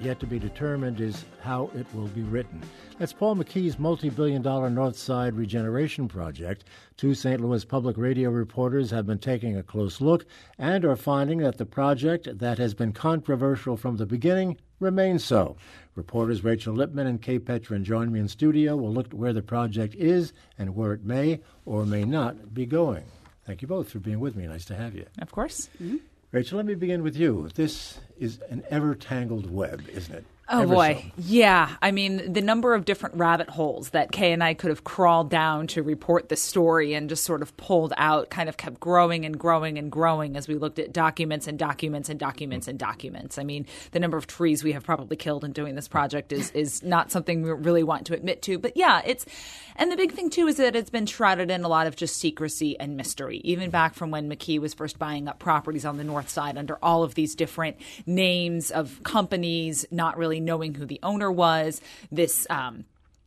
Yet to be determined is how it will be written. That's Paul McKee's multi billion dollar North Side regeneration project. Two St. Louis public radio reporters have been taking a close look and are finding that the project that has been controversial from the beginning remains so. Reporters Rachel Lippmann and Kae Petrin join me in studio. We'll look at where the project is and where it may or may not be going. Thank you both for being with me. Nice to have you. Of course. Mm-hmm. Rachel, let me begin with you. This is an ever tangled web, isn't it? Oh Ever boy, so. yeah. I mean, the number of different rabbit holes that Kae and I could have crawled down to report the story and just sort of pulled out kind of kept growing and growing and growing as we looked at documents and documents and documents and documents. I mean, the number of trees we have probably killed in doing this project is is not something we really want to admit to. But yeah, it's and the big thing too is that it's been shrouded in a lot of just secrecy and mystery. Even back from when McKee was first buying up properties on the north side under all of these different names of companies, not really knowing who the owner was. This um,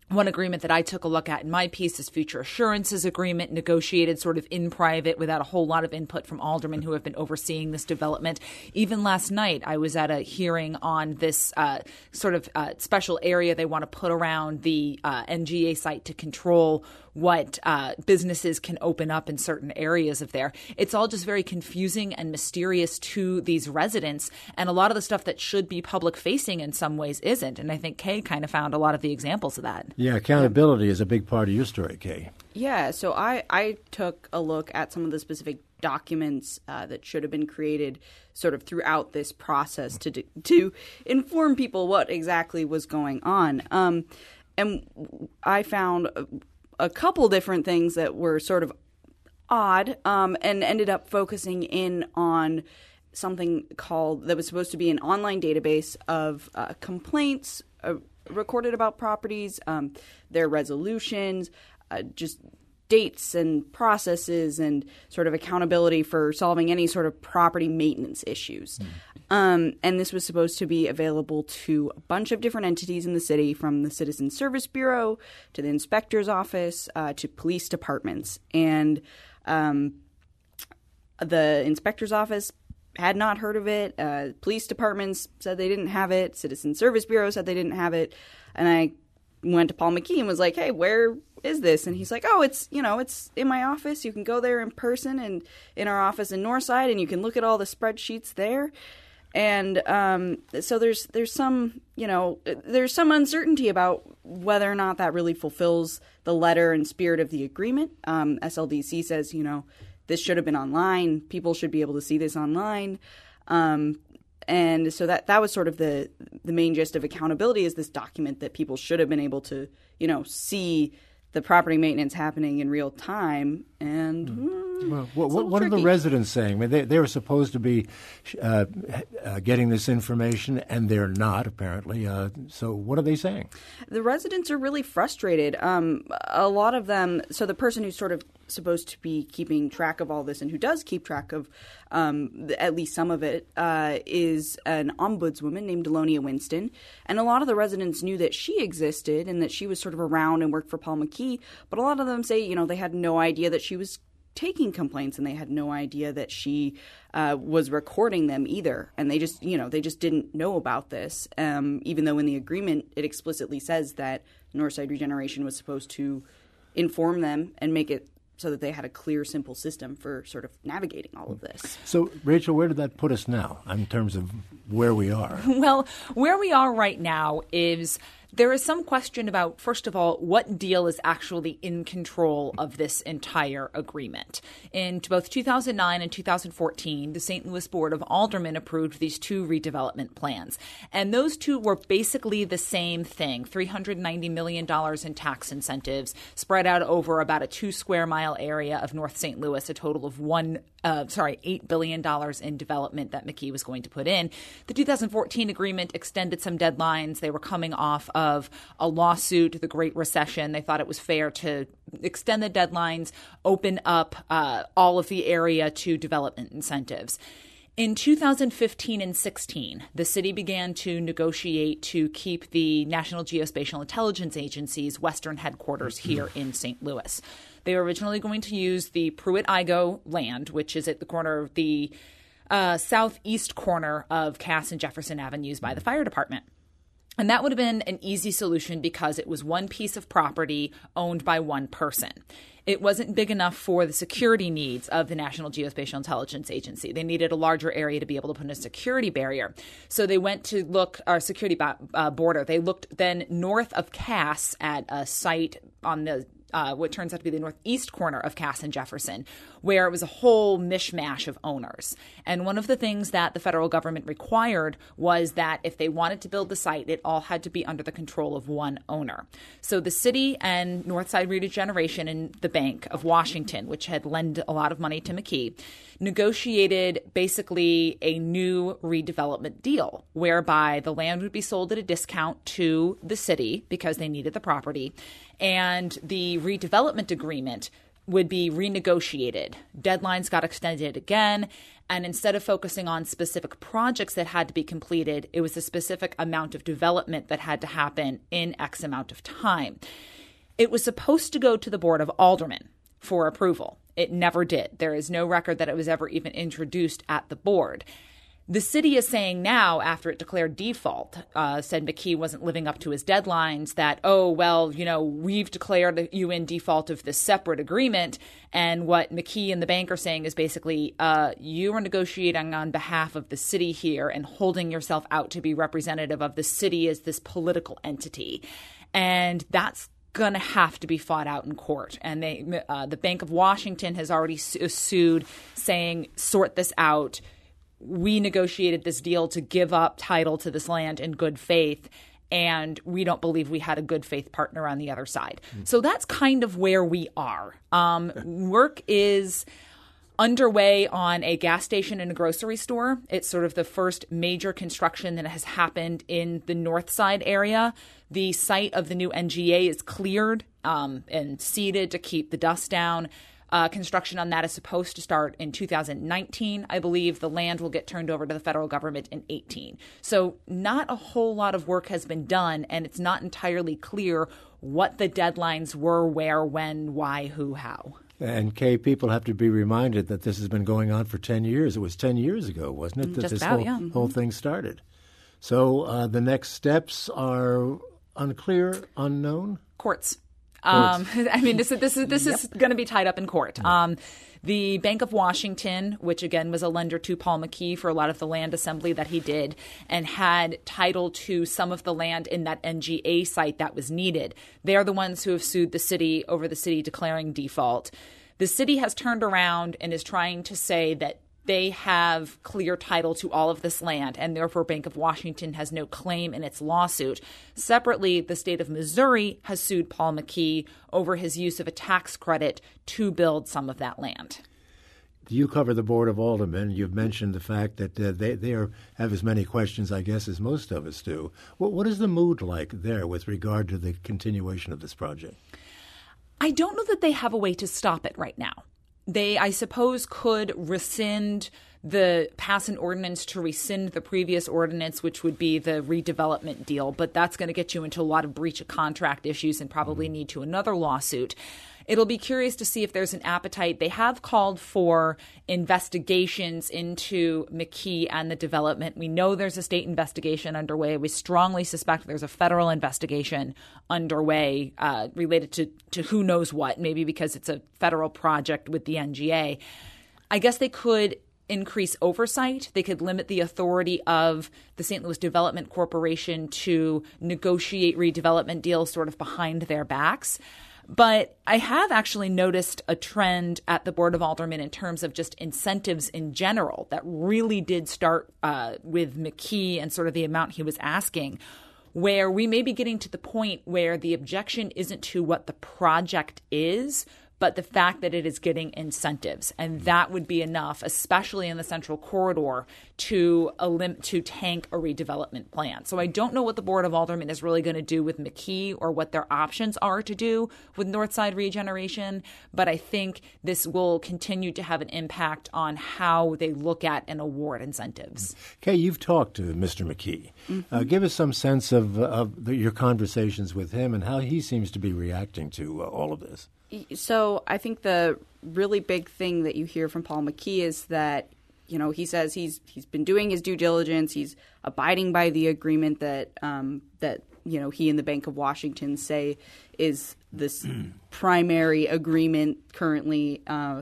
one agreement that I took a look at in my piece is future assurances agreement negotiated sort of in private without a whole lot of input from aldermen who have been overseeing this development. Even last night, I was at a hearing on this uh, sort of uh, special area they want to put around the uh, NGA site to control what uh, businesses can open up in certain areas of there. It's all just very confusing and mysterious to these residents, and a lot of the stuff that should be public facing in some ways isn't. And I think Kae kind of found a lot of the examples of that. Yeah, accountability is a big part of your story, Kae. Yeah, so I, I took a look at some of the specific documents uh, that should have been created sort of throughout this process to to inform people what exactly was going on. Um, and I found a couple different things that were sort of odd um, and ended up focusing in on something called that was supposed to be an online database of uh, complaints uh, recorded about properties, um, their resolutions, uh, just dates and processes and sort of accountability for solving any sort of property maintenance issues. Mm. Um, and this was supposed to be available to a bunch of different entities in the city, from the Citizen Service Bureau to the inspector's office uh, to police departments. And um, the inspector's office had not heard of it. Uh, police departments said they didn't have it. Citizen Service Bureau said they didn't have it. And I went to Paul McKee and was like, "Hey, where is this?" And he's like, "Oh, it's you know, it's in my office. You can go there in person and in our office in Northside, and you can look at all the spreadsheets there." and um, so there's there's some you know there's some uncertainty about whether or not that really fulfills the letter and spirit of the agreement. Um, SLDC says you know this should have been online. People should be able to see this online. Um, and so that that was sort of the the main gist of accountability is this document that people should have been able to you know see the property maintenance happening in real time and mm. Well, what, what are the residents saying? I mean, they, they were supposed to be uh, uh, getting this information, and they're not, apparently. Uh, so, what are they saying? The residents are really frustrated. Um, a lot of them, so the person who's sort of supposed to be keeping track of all this and who does keep track of um, at least some of it uh, is an ombudswoman named Delonia Winston. And a lot of the residents knew that she existed and that she was sort of around and worked for Paul McKee. But a lot of them say, you know, they had no idea that she was taking complaints and they had no idea that she uh, was recording them either and they just you know they just didn't know about this um, even though in the agreement it explicitly says that northside regeneration was supposed to inform them and make it so that they had a clear simple system for sort of navigating all of this. So rachel where did that put us now in terms of where we are? Well where we are right now is there is some question about, first of all, what deal is actually in control of this entire agreement. In both 2009 and 2014, the St. Louis Board of Aldermen approved these two redevelopment plans. And those two were basically the same thing $390 million in tax incentives spread out over about a two square mile area of North St. Louis, a total of one uh, sorry, $8 billion in development that McKee was going to put in. The 2014 agreement extended some deadlines. They were coming off of of a lawsuit, the Great Recession. They thought it was fair to extend the deadlines, open up uh, all of the area to development incentives. In 2015 and 16, the city began to negotiate to keep the National Geospatial Intelligence Agency's western headquarters here in St. Louis. They were originally going to use the Pruitt Igoe land, which is at the corner of the uh, southeast corner of Cass and Jefferson Avenues by the fire department. And that would have been an easy solution because it was one piece of property owned by one person. It wasn't big enough for the security needs of the National Geospatial Intelligence Agency. They needed a larger area to be able to put in a security barrier. So they went to look, our security uh, border, they looked then north of Cass at a site on the uh, what turns out to be the northeast corner of Cass and Jefferson, where it was a whole mishmash of owners. And one of the things that the federal government required was that if they wanted to build the site, it all had to be under the control of one owner. So the city and Northside Regeneration and the Bank of Washington, which had lent a lot of money to McKee, negotiated basically a new redevelopment deal whereby the land would be sold at a discount to the city because they needed the property and the redevelopment agreement would be renegotiated. Deadlines got extended again. And instead of focusing on specific projects that had to be completed, it was a specific amount of development that had to happen in X amount of time. It was supposed to go to the Board of Aldermen for approval. It never did. There is no record that it was ever even introduced at the board. The city is saying now, after it declared default, uh, said McKee wasn't living up to his deadlines, that, oh, well, you know, we've declared you in default of this separate agreement. And what McKee and the bank are saying is basically, uh, you are negotiating on behalf of the city here and holding yourself out to be representative of the city as this political entity. And that's going to have to be fought out in court. And they, uh, the Bank of Washington has already su- sued, saying, sort this out we negotiated this deal to give up title to this land in good faith and we don't believe we had a good faith partner on the other side. Mm. So that's kind of where we are. Um, work is underway on a gas station and a grocery store. It's sort of the first major construction that has happened in the north side area. The site of the new NGA is cleared um, and seeded to keep the dust down. Uh, construction on that is supposed to start in 2019. I believe the land will get turned over to the federal government in 18. So, not a whole lot of work has been done, and it's not entirely clear what the deadlines were, where, when, why, who, how. And Kae, people have to be reminded that this has been going on for 10 years. It was 10 years ago, wasn't it, mm, that Just this about, whole, yeah. whole thing started? So uh, the next steps are unclear, unknown? Courts. Um, I mean, this is this is this yep. is going to be tied up in court. Um, the Bank of Washington, which again was a lender to Paul McKee for a lot of the land assembly that he did, and had title to some of the land in that NGA site that was needed. They are the ones who have sued the city over the city declaring default. The city has turned around and is trying to say that they have clear title to all of this land, and therefore Bank of Washington has no claim in its lawsuit. Separately, the state of Missouri has sued Paul McKee over his use of a tax credit to build some of that land. You cover the Board of Aldermen. You've mentioned the fact that uh, they, they are, have as many questions, I guess, as most of us do. What, what is the mood like there with regard to the continuation of this project? I don't know that they have a way to stop it right now they, I suppose, could rescind the pass an ordinance to rescind the previous ordinance, which would be the redevelopment deal, but that's going to get you into a lot of breach of contract issues and probably mm-hmm. need to another lawsuit. It'll be curious to see if there's an appetite. They have called for investigations into McKee and the development. We know there's a state investigation underway. We strongly suspect there's a federal investigation underway uh, related to, to who knows what, maybe because it's a federal project with the NGA. I guess they could increase oversight. They could limit the authority of the St. Louis Development Corporation to negotiate redevelopment deals sort of behind their backs. But I have actually noticed a trend at the Board of Aldermen in terms of just incentives in general that really did start uh, with McKee and sort of the amount he was asking, where we may be getting to the point where the objection isn't to what the project is, but the fact that it is getting incentives, and that would be enough, especially in the central corridor, to elim- to tank a redevelopment plan. So I don't know what the Board of Aldermen is really going to do with McKee or what their options are to do with Northside regeneration, but I think this will continue to have an impact on how they look at and award incentives. Kae, you've talked to Mr. McKee. Mm-hmm. Uh, give us some sense of, of the, your conversations with him and how he seems to be reacting to uh, all of this. So I think the really big thing that you hear from Paul McKee is that you know he says he's he's been doing his due diligence. He's abiding by the agreement that um, that you know he and the Bank of Washington say is this primary agreement currently. Uh,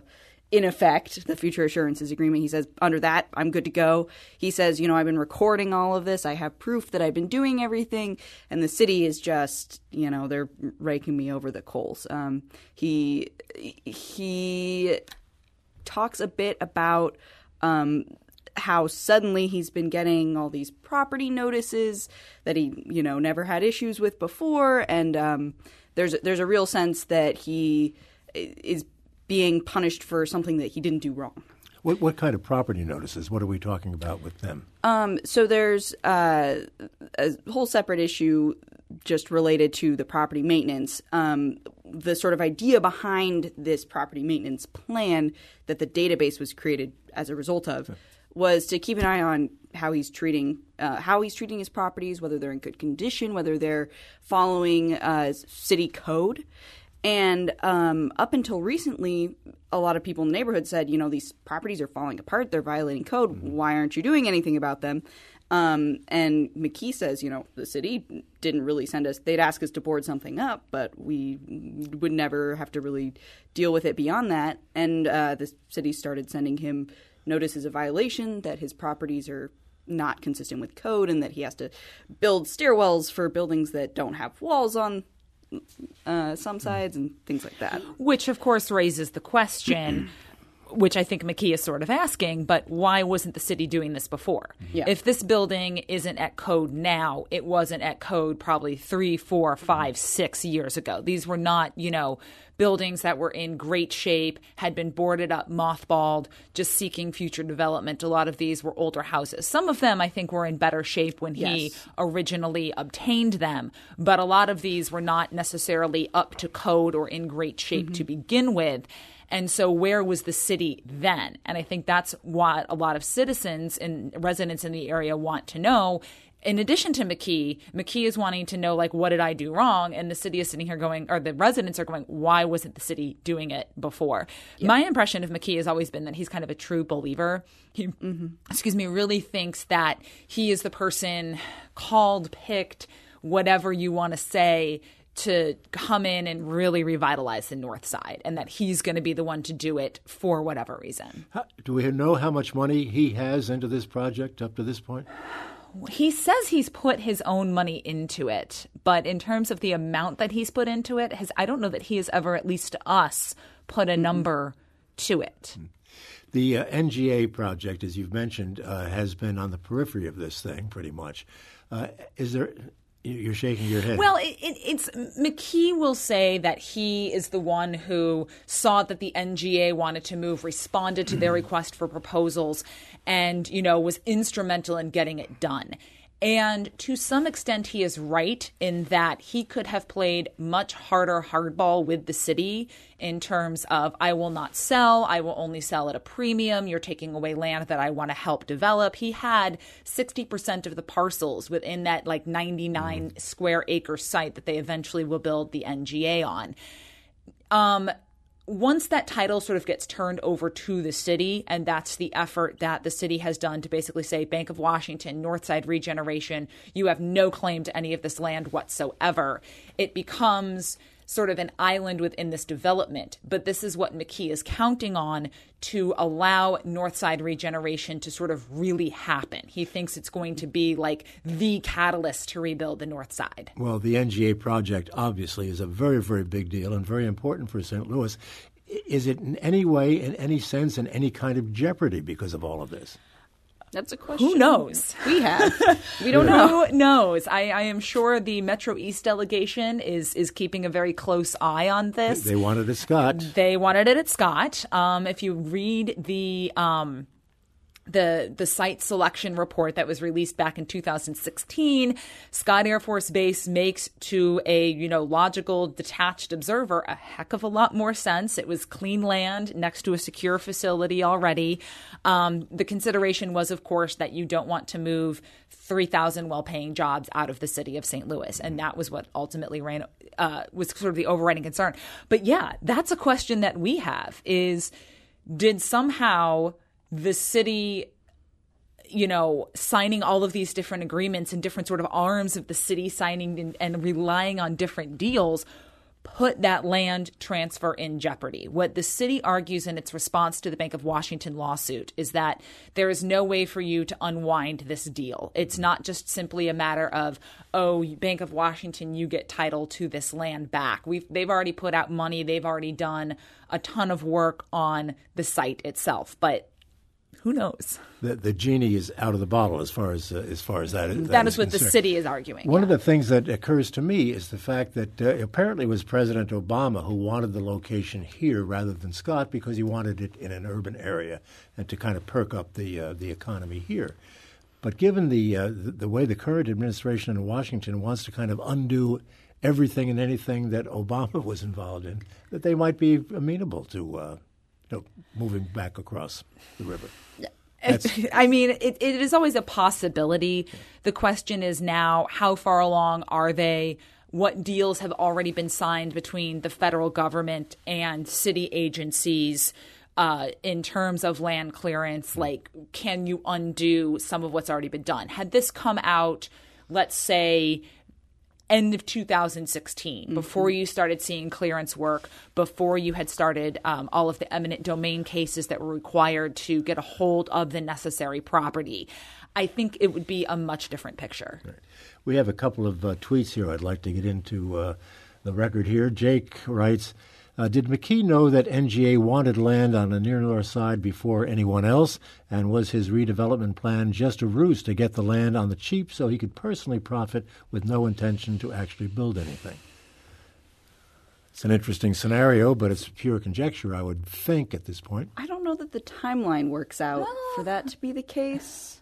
in effect, the future assurances agreement. He says, under that, I'm good to go. He says, you know, I've been recording all of this. I have proof that I've been doing everything. And the city is just, you know, they're raking me over the coals. Um, he, he talks a bit about um, how suddenly he's been getting all these property notices that he, you know, never had issues with before. And um, there's, there's a real sense that he is being punished for something that he didn't do wrong. What, what kind of property notices? What are we talking about with them? Um, so there's uh, a whole separate issue just related to the property maintenance. Um, the sort of idea behind this property maintenance plan that the database was created as a result of was to keep an eye on how he's treating uh, how he's treating his properties, whether they're in good condition, whether they're following uh, city code. And um, up until recently, a lot of people in the neighborhood said, you know, these properties are falling apart. They're violating code. Mm-hmm. Why aren't you doing anything about them? Um, and McKee says, you know, the city didn't really send us, they'd ask us to board something up, but we would never have to really deal with it beyond that. And uh, the city started sending him notices of violation that his properties are not consistent with code and that he has to build stairwells for buildings that don't have walls on uh, some sides and things like that. Which, of course, raises the question. which I think McKee is sort of asking, but why wasn't the city doing this before? Yeah. If this building isn't at code now, it wasn't at code probably three, four, five, six years ago. These were not, you know, buildings that were in great shape, had been boarded up, mothballed, just seeking future development. A lot of these were older houses. Some of them, I think, were in better shape when he yes. originally obtained them, but a lot of these were not necessarily up to code or in great shape mm-hmm. to begin with. And so, where was the city then? And I think that's what a lot of citizens and residents in the area want to know in addition to McKee, McKee is wanting to know, like, what did I do wrong? And the city is sitting here going, or the residents are going, why wasn't the city doing it before? Yeah. My impression of McKee has always been that he's kind of a true believer. He, mm-hmm. excuse me, really thinks that he is the person called, picked, whatever you want to say to come in and really revitalize the north side and that he's going to be the one to do it for whatever reason. How, do we know how much money he has into this project up to this point? he says he's put his own money into it, but in terms of the amount that he's put into it, has I don't know that he has ever, at least to us, put a number to it. The uh, NGA project, as you've mentioned, uh, has been on the periphery of this thing pretty much. Uh, is there you're shaking your head. Well, it, it, it's McKee will say that he is the one who saw that the NGA wanted to move, responded to their request for proposals, and you know was instrumental in getting it done. And to some extent, he is right in that he could have played much harder hardball with the city in terms of, I will not sell, I will only sell at a premium, you're taking away land that I want to help develop. He had 60% of the parcels within that like 99 mm. square acre site that they eventually will build the NGA on. Um, once that title sort of gets turned over to the city, and that's the effort that the city has done to basically say, Bank of Washington, Northside Regeneration, you have no claim to any of this land whatsoever, it becomes sort of an island within this development. But this is what McKee is counting on to allow Northside regeneration to sort of really happen. He thinks it's going to be like the catalyst to rebuild the North Side. Well, the NGA project obviously is a very, very big deal and very important for St. Louis. Is it in any way, in any sense, in any kind of jeopardy because of all of this? That's a question. Who knows? We have. We don't know. Who knows? I, I am sure the Metro East delegation is is keeping a very close eye on this. They wanted a Scott. They wanted it at Scott. Um, if you read the um, the the site selection report that was released back in 2016 Scott Air Force Base makes to a you know logical detached observer a heck of a lot more sense it was clean land next to a secure facility already um, the consideration was of course that you don't want to move 3000 well-paying jobs out of the city of St. Louis and that was what ultimately ran uh, was sort of the overriding concern but yeah that's a question that we have is did somehow the city you know signing all of these different agreements and different sort of arms of the city signing and, and, relying on different deals put that land transfer in jeopardy. What the city argues in its response to the bank of washington lawsuit is that there is no way for you to unwind this deal. It's not just simply a matter of oh bank of washington you get title to this land back. We've, they've already put out money. They've already done a ton of work on the site itself. But who knows? The, the genie is out of the bottle as far as uh, as far as that. that, that is, is what concerned. the city is arguing. One yeah. of the things that occurs to me is the fact that uh, apparently it was President Obama who wanted the location here rather than Scott because he wanted it in an urban area and to kind of perk up the uh, the economy here. But given the, uh, the the way the current administration in Washington wants to kind of undo everything and anything that Obama was involved in, that they might be amenable to uh, you know, moving back across the river. I mean, it, it is always a possibility. The question is now how far along are they? What deals have already been signed between the federal government and city agencies? Uh, in terms of land clearance, like can you undo some of what's already been done? Had this come out, let's say, end of 2016, mm-hmm. before you started seeing clearance work, before you had started um, all of the eminent domain cases that were required to get a hold of the necessary property, I think it would be a much different picture. Right. We have a couple of uh, tweets here I'd like to get into uh, the record here. Jake writes, uh, did McKee know that NGA wanted land on the near north side before anyone else? And was his redevelopment plan just a ruse to get the land on the cheap so he could personally profit with no intention to actually build anything? It's an interesting scenario, but it's pure conjecture, I would think, at this point. I don't know that the timeline works out for that to be the case.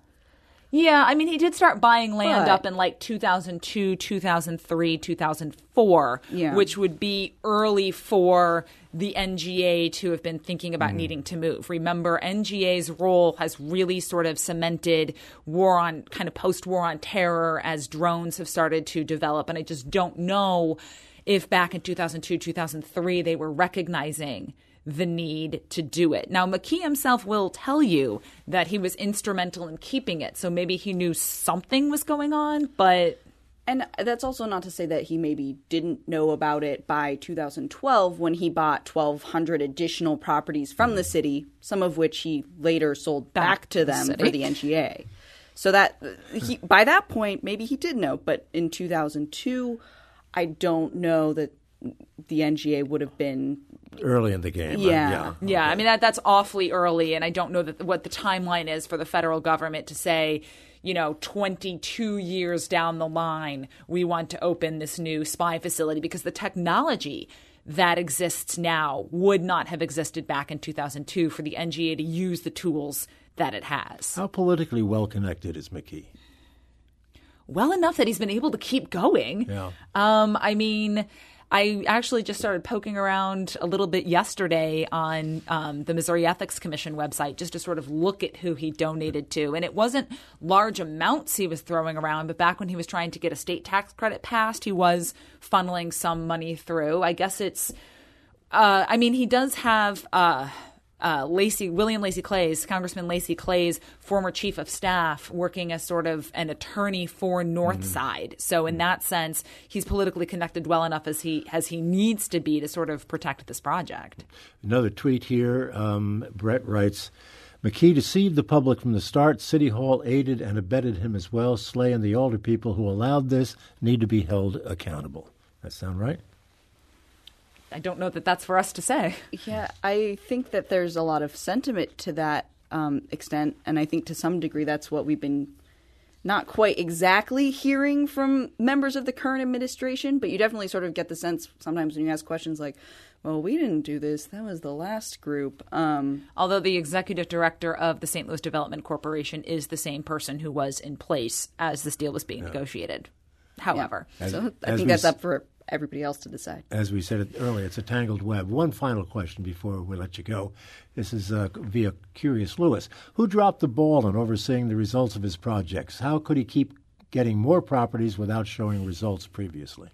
Yeah, I mean, he did start buying land but, up in like 2002, 2003, 2004, yeah. which would be early for the NGA to have been thinking about mm. needing to move. Remember, NGA's role has really sort of cemented war on kind of post war on terror as drones have started to develop. And I just don't know if back in 2002, 2003, they were recognizing the need to do it. Now, McKee himself will tell you that he was instrumental in keeping it, so maybe he knew something was going on, but. And that's also not to say that he maybe didn't know about it by 2012 when he bought 1,200 additional properties from the city, some of which he later sold back, back to them the for the NGA. So that he, by that point, maybe he did know, but in 2002, I don't know that the NGA would have been early in the game. Yeah, yeah. yeah. Okay. I mean that that's awfully early, and I don't know that what the timeline is for the federal government to say. You know, 22 years down the line, we want to open this new spy facility because the technology that exists now would not have existed back in 2002 for the NGA to use the tools that it has. How politically well connected is McKee? Well enough that he's been able to keep going. Yeah. Um, I mean, I actually just started poking around a little bit yesterday on um, the Missouri Ethics Commission website just to sort of look at who he donated to. And it wasn't large amounts he was throwing around, but back when he was trying to get a state tax credit passed, he was funneling some money through. I guess it's, uh, I mean, he does have. Uh, uh, Lacy William Lacy Clay's, Congressman Lacy Clay's, former chief of staff, working as sort of an attorney for Northside. Mm-hmm. So in that sense, he's politically connected well enough as he as he needs to be to sort of protect this project. Another tweet here. Um, Brett writes. McKee deceived the public from the start. City Hall aided and abetted him as well. Slay and the older people who allowed this need to be held accountable. That sound right? I don't know that that's for us to say. Yeah, I think that there's a lot of sentiment to that. um, extent, and I think to some degree that's what we've been not quite exactly hearing from members of the current administration, but you definitely sort of get the sense sometimes when you ask questions like, well, we didn't do this. That was the last group. Um, Although the executive director of the St. Louis Development Corporation is the same person who was in place as this deal was being negotiated. However, so I think that's up for everybody else to decide. As we said earlier, it's a tangled web. One final question before we let you go. This is uh, via Curious Louis. Who dropped the ball in overseeing the results of his projects? How could he keep getting more properties without showing results previously?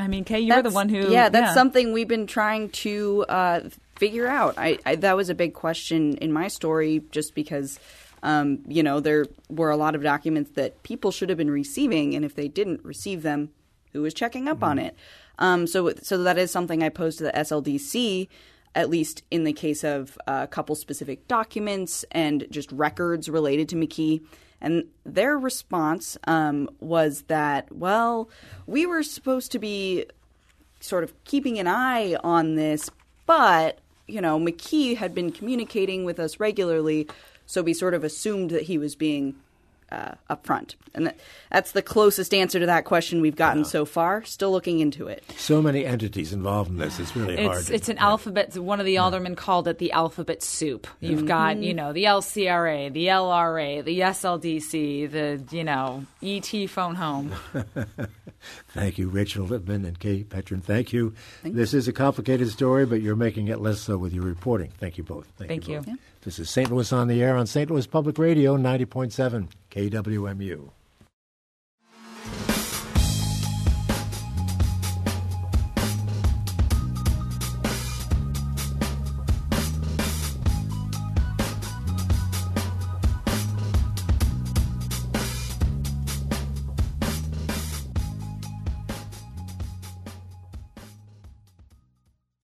I mean, Kae, you're the one who. Yeah, that's something we've been trying to uh, figure out. I, I that was a big question in my story, just because. Um, you know, there were a lot of documents that people should have been receiving, and if they didn't receive them, who was checking up on it? Um, so, so that is something I posed to the SLDC, at least in the case of a couple specific documents and just records related to McKee. And their response um, was that, well, we were supposed to be sort of keeping an eye on this, but you know, McKee had been communicating with us regularly, so we sort of assumed that he was being uh, upfront, and that, that's the closest answer to that question we've gotten so far. Still looking into it. So many entities involved in this. It's really hard. It's to- it's an alphabet. One of the aldermen called it the alphabet soup. You've got you know the LCRA, the LRA, the SLDC, the you know ET phone home. Thank you, Rachel Lippmann and Kate Petrin. Thank you. this is a complicated story, but you're making it less so with your reporting. Thank you both. Thank you. both. This is St. Louis on the Air on St. Louis Public Radio, 90.7 KWMU.